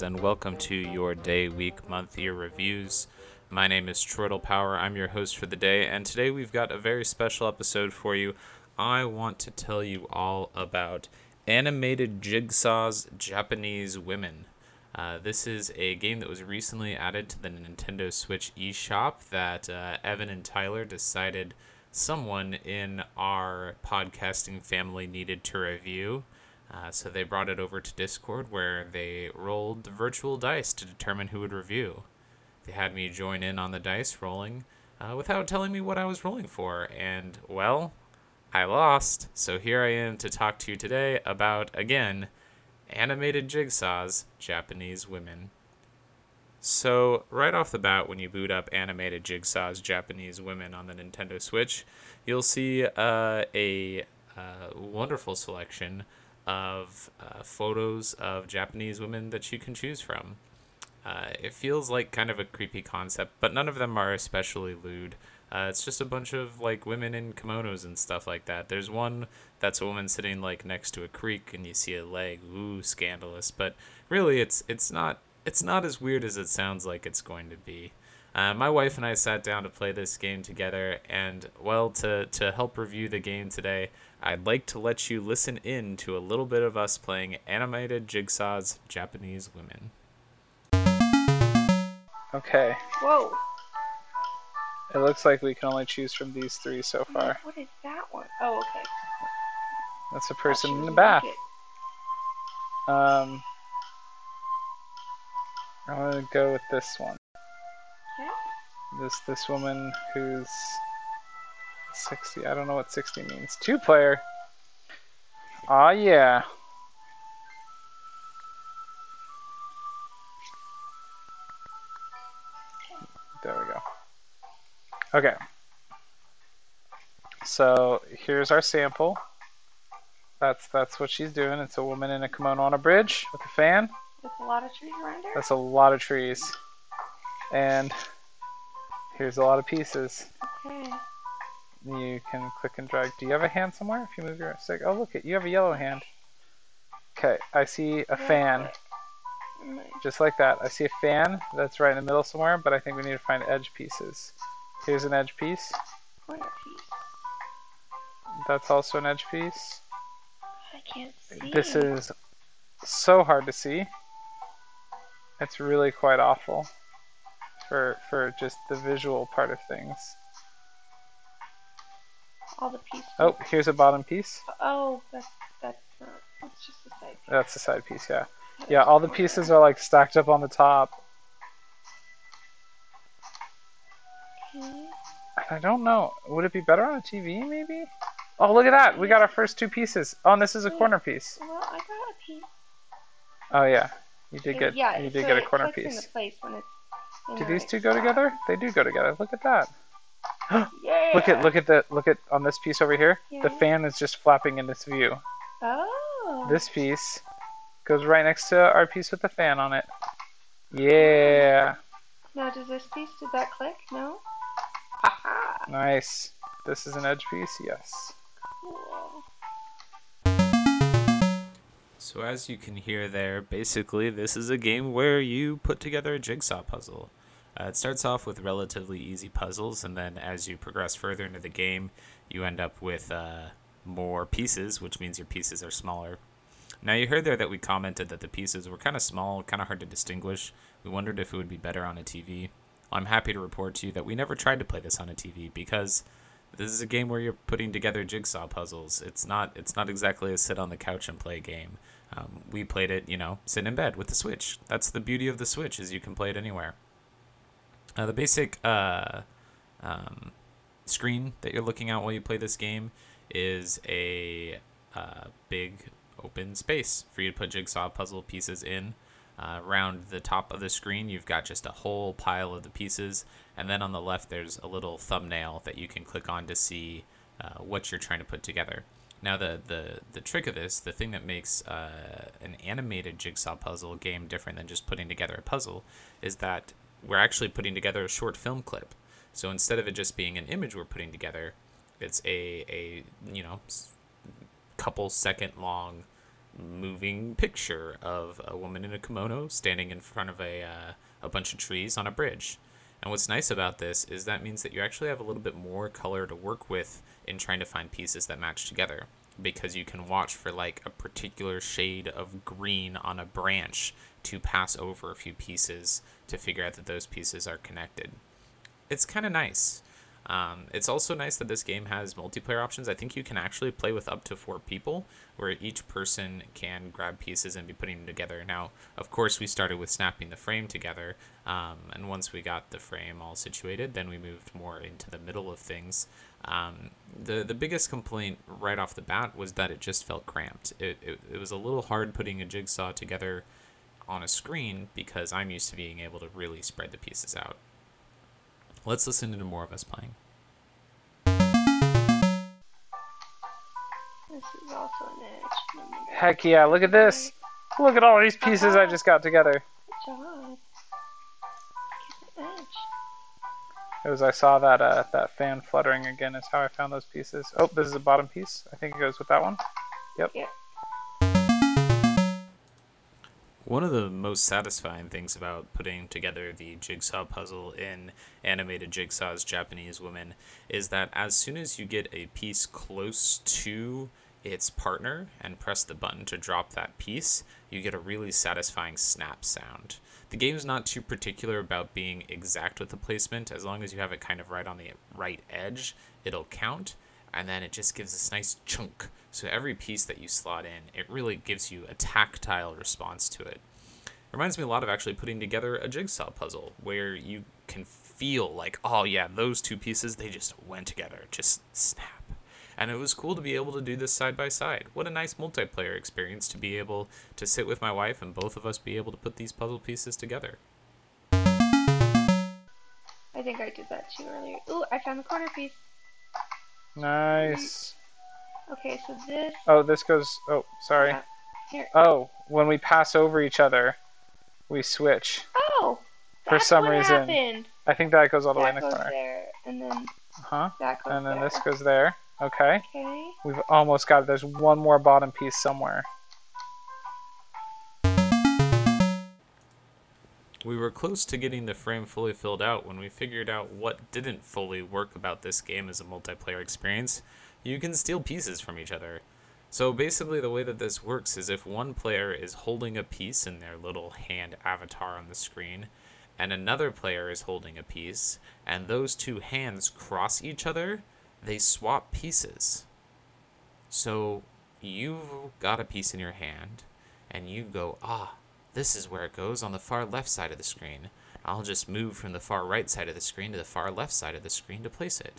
friends, and welcome to your day, week, month, year reviews. My name is Troidal Power. I'm your host for the day, and today we've got a very special episode for you. I want to tell you all about Animated Jigsaw's Japanese Women. Uh, this is a game that was recently added to the Nintendo Switch eShop that uh, Evan and Tyler decided someone in our podcasting family needed to review. Uh, so they brought it over to Discord where they rolled virtual dice to determine who would review. They had me join in on the dice rolling uh, without telling me what I was rolling for, and well, I lost. So here I am to talk to you today about, again, animated jigsaws, Japanese women. So, right off the bat, when you boot up animated jigsaws, Japanese women on the Nintendo Switch, you'll see uh, a uh, wonderful selection of uh, photos of Japanese women that you can choose from. Uh, it feels like kind of a creepy concept, but none of them are especially lewd. Uh, it's just a bunch of like women in kimonos and stuff like that. There's one that's a woman sitting like next to a creek, and you see a leg. Ooh, scandalous! But really, it's it's not it's not as weird as it sounds like it's going to be. Uh, my wife and I sat down to play this game together, and well, to to help review the game today, I'd like to let you listen in to a little bit of us playing animated Jigsaw's Japanese women. Okay. Whoa. It looks like we can only choose from these three so far. What is that one? Oh, okay. That's a I'll person in the a bath. bucket. Um, I'm gonna go with this one. This this woman who's 60. I don't know what 60 means. Two player. Aw yeah. There we go. Okay. So here's our sample. That's that's what she's doing. It's a woman in a kimono on a bridge with a fan. There's a lot of trees around her. That's a lot of trees. And here's a lot of pieces. Okay. You can click and drag. Do you have a hand somewhere? If you move your stick. Oh, look it. You have a yellow hand. Okay, I see a fan. Just like that. I see a fan that's right in the middle somewhere, but I think we need to find edge pieces. Here's an edge piece. Piece. That's also an edge piece. I can't see. This is so hard to see. It's really quite awful for for just the visual part of things. all the pieces. Oh, here's a bottom piece. Oh, that's that's not. That's just a side. That's the side piece, yeah. Yeah, all the pieces are like stacked up on the top. Okay. I don't know. Would it be better on a TV, maybe? Oh, look at that! We got our first two pieces. Oh, and this is a corner piece. Well, I got a piece. Oh yeah, you did get yeah, you so did get a corner piece. Into place when it's Do the these two go together? They do go together. Look at that. Yeah. Look at look at the look at on this piece over here. The fan is just flapping in this view. Oh. This piece goes right next to our piece with the fan on it. Yeah, Now, does this piece? Did that click? No. Haha. nice. This is an edge piece. Yes. Cool. So, as you can hear there, basically, this is a game where you put together a jigsaw puzzle. Uh, it starts off with relatively easy puzzles, and then as you progress further into the game, you end up with uh, more pieces, which means your pieces are smaller. Now, you heard there that we commented that the pieces were kind of small, kind of hard to distinguish. We wondered if it would be better on a TV. I'm happy to report to you that we never tried to play this on a TV because this is a game where you're putting together jigsaw puzzles. It's not it's not exactly a sit on the couch and play game. Um, we played it, you know, sitting in bed with the Switch. That's the beauty of the Switch is you can play it anywhere. Uh, the basic uh, um, screen that you're looking at while you play this game is a uh, big open space for you to put jigsaw puzzle pieces in. Uh, around the top of the screen, you've got just a whole pile of the pieces, and then on the left, there's a little thumbnail that you can click on to see uh, what you're trying to put together. Now, the, the, the trick of this, the thing that makes uh, an animated jigsaw puzzle game different than just putting together a puzzle, is that we're actually putting together a short film clip. So instead of it just being an image we're putting together, it's a, a you know, couple second long moving picture of a woman in a kimono standing in front of a uh, a bunch of trees on a bridge. And what's nice about this is that means that you actually have a little bit more color to work with in trying to find pieces that match together because you can watch for like a particular shade of green on a branch to pass over a few pieces to figure out that those pieces are connected. It's kind of nice. Um, it's also nice that this game has multiplayer options. I think you can actually play with up to four people, where each person can grab pieces and be putting them together. Now, of course, we started with snapping the frame together, um, and once we got the frame all situated, then we moved more into the middle of things. Um, the the biggest complaint right off the bat was that it just felt cramped. It, it, it was a little hard putting a jigsaw together on a screen because I'm used to being able to really spread the pieces out. Let's listen to more of us playing. This is also an edge. My God. Heck yeah, look at this. Look at all these pieces I just got together. Good job. Edge. It was I saw that uh, that fan fluttering again is how I found those pieces. Oh, this is a bottom piece. I think it goes with that one. Yep. Yeah. One of the most satisfying things about putting together the jigsaw puzzle in animated jigsaws Japanese woman is that as soon as you get a piece close to its partner and press the button to drop that piece, you get a really satisfying snap sound. The game's not too particular about being exact with the placement, as long as you have it kind of right on the right edge, it'll count, and then it just gives this nice chunk. So every piece that you slot in, it really gives you a tactile response to it. Reminds me a lot of actually putting together a jigsaw puzzle where you can feel like, oh yeah, those two pieces, they just went together, just snap. And it was cool to be able to do this side by side. What a nice multiplayer experience to be able to sit with my wife and both of us be able to put these puzzle pieces together. I think I did that too earlier. Ooh, I found the corner piece. Nice. Okay, so this. Oh, this goes. Oh, sorry. Yeah. Here. Oh, when we pass over each other, we switch. Oh! For some what reason. happened. I think that goes all the way in That the goes corner. there, and then Uh Huh? that goes And then there. this goes there. Okay. Okay. We've almost got it. There's one more bottom piece somewhere. We were close to getting the frame fully filled out when we figured out what didn't fully work about this game as a multiplayer experience. You can steal pieces from each other. So basically, the way that this works is if one player is holding a piece in their little hand avatar on the screen, and another player is holding a piece, and those two hands cross each other, they swap pieces. So you've got a piece in your hand, and you go, ah, this is where it goes on the far left side of the screen. I'll just move from the far right side of the screen to the far left side of the screen to place it.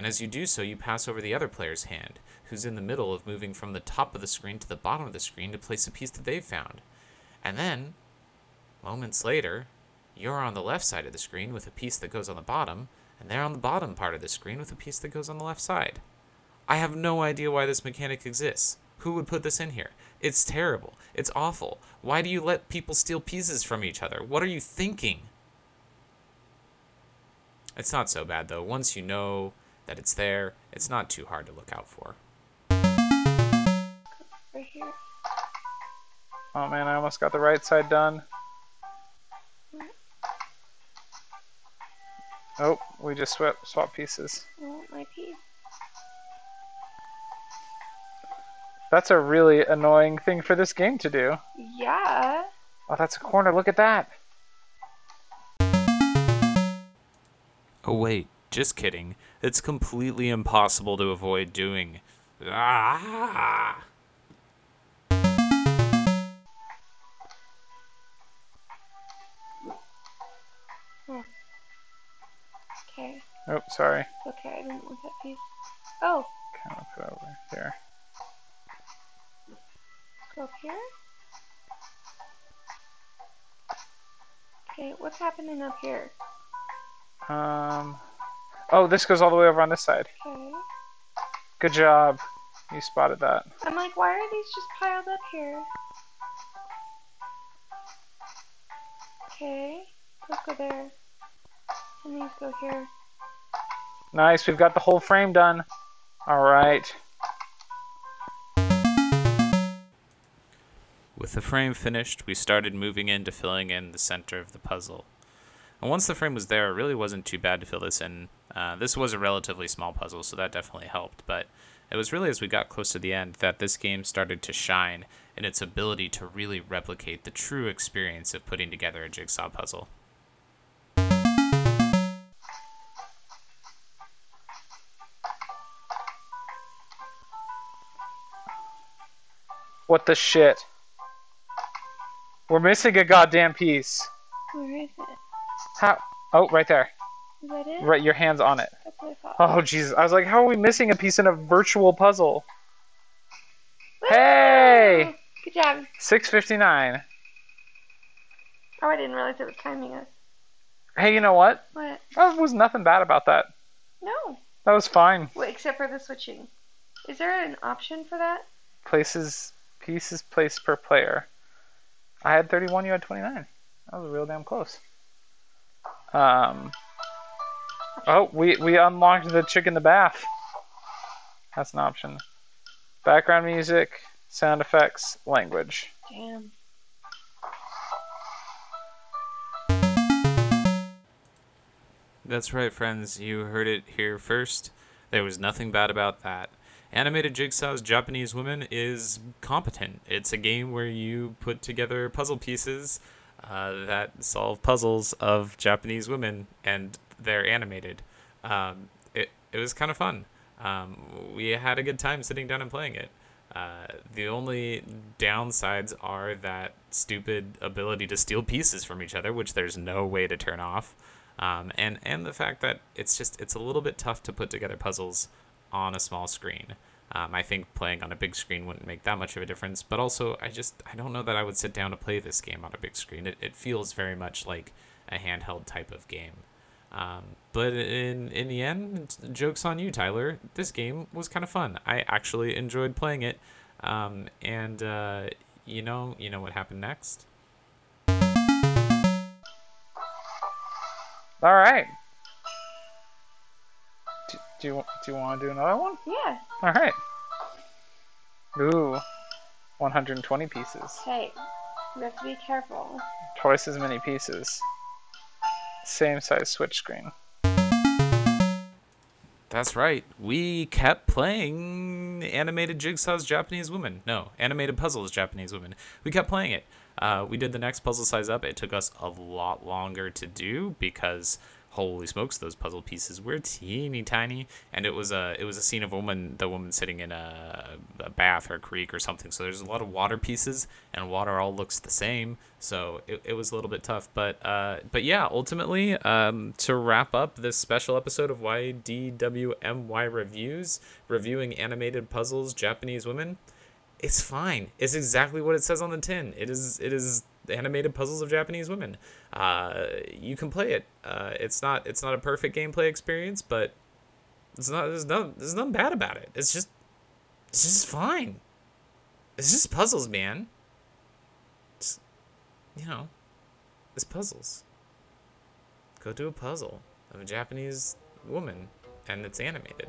And as you do so, you pass over the other player's hand, who's in the middle of moving from the top of the screen to the bottom of the screen to place a piece that they've found. And then, moments later, you're on the left side of the screen with a piece that goes on the bottom, and they're on the bottom part of the screen with a piece that goes on the left side. I have no idea why this mechanic exists. Who would put this in here? It's terrible. It's awful. Why do you let people steal pieces from each other? What are you thinking? It's not so bad though. Once you know that it's there, it's not too hard to look out for. Right here. Oh man, I almost got the right side done. Oh, we just swap swap pieces. Oh, my piece. That's a really annoying thing for this game to do. Yeah. Oh, that's a corner. Look at that. Oh wait, just kidding. It's completely impossible to avoid doing. Ah! Okay. Oh, sorry. It's okay. I didn't want that piece. Oh, Kind of put it over here. go up here. Okay, what's happening up here? Um. Oh, this goes all the way over on this side. Okay. Good job. You spotted that. I'm like, why are these just piled up here? Okay. Let's go there. And these go here. Nice. We've got the whole frame done. All right. With the frame finished, we started moving into filling in the center of the puzzle. And once the frame was there, it really wasn't too bad to fill this in. Uh, this was a relatively small puzzle, so that definitely helped, but it was really as we got close to the end that this game started to shine in its ability to really replicate the true experience of putting together a jigsaw puzzle. What the shit? We're missing a goddamn piece. Where is it? How? Oh, right there. Is that it? Right, your hand's on it. That's what I thought. Oh, Jesus. I was like, how are we missing a piece in a virtual puzzle? Hey! Good job. 659. Oh, I didn't realize it was timing us. Hey, you know what? What? Oh, that was nothing bad about that. No. That was fine. Wait, except for the switching. Is there an option for that? Places, pieces placed per player. I had 31, you had 29. That was real damn close. Um. Oh, we, we unlocked the chick in the bath. That's an option. Background music, sound effects, language. Damn. That's right, friends. You heard it here first. There was nothing bad about that. Animated Jigsaw's Japanese Woman is competent. It's a game where you put together puzzle pieces uh, that solve puzzles of Japanese women, and they're animated. Um, it, it was kind of fun. Um, we had a good time sitting down and playing it. Uh, the only downsides are that stupid ability to steal pieces from each other, which there's no way to turn off, um, and and the fact that it's just it's a little bit tough to put together puzzles on a small screen. Um, I think playing on a big screen wouldn't make that much of a difference, but also I just I don't know that I would sit down to play this game on a big screen. It it feels very much like a handheld type of game. Um, but in in the end, jokes on you, Tyler. This game was kind of fun. I actually enjoyed playing it. Um, and uh, you know, you know what happened next. All right. Do, do you do you want to do another one? Yeah. All right. Ooh, 120 pieces. Hey, we have to be careful. Twice as many pieces. Same size switch screen. That's right. We kept playing Animated Jigsaw's Japanese Woman. No, Animated Puzzles Japanese Woman. We kept playing it. Uh, we did the next puzzle size up. It took us a lot longer to do because holy smokes, those puzzle pieces were teeny tiny, and it was a it was a scene of a woman, the woman sitting in a, a bath or a creek or something. So there's a lot of water pieces, and water all looks the same. So it, it was a little bit tough, but uh, but yeah, ultimately, um, to wrap up this special episode of YDWMY reviews, reviewing animated puzzles, Japanese women. It's fine. It's exactly what it says on the tin. It is. It is animated puzzles of Japanese women. Uh, you can play it. Uh, it's not. It's not a perfect gameplay experience, but it's not. There's no. There's nothing bad about it. It's just. It's just fine. It's just puzzles, man. It's, you know, it's puzzles. Go do a puzzle of a Japanese woman, and it's animated.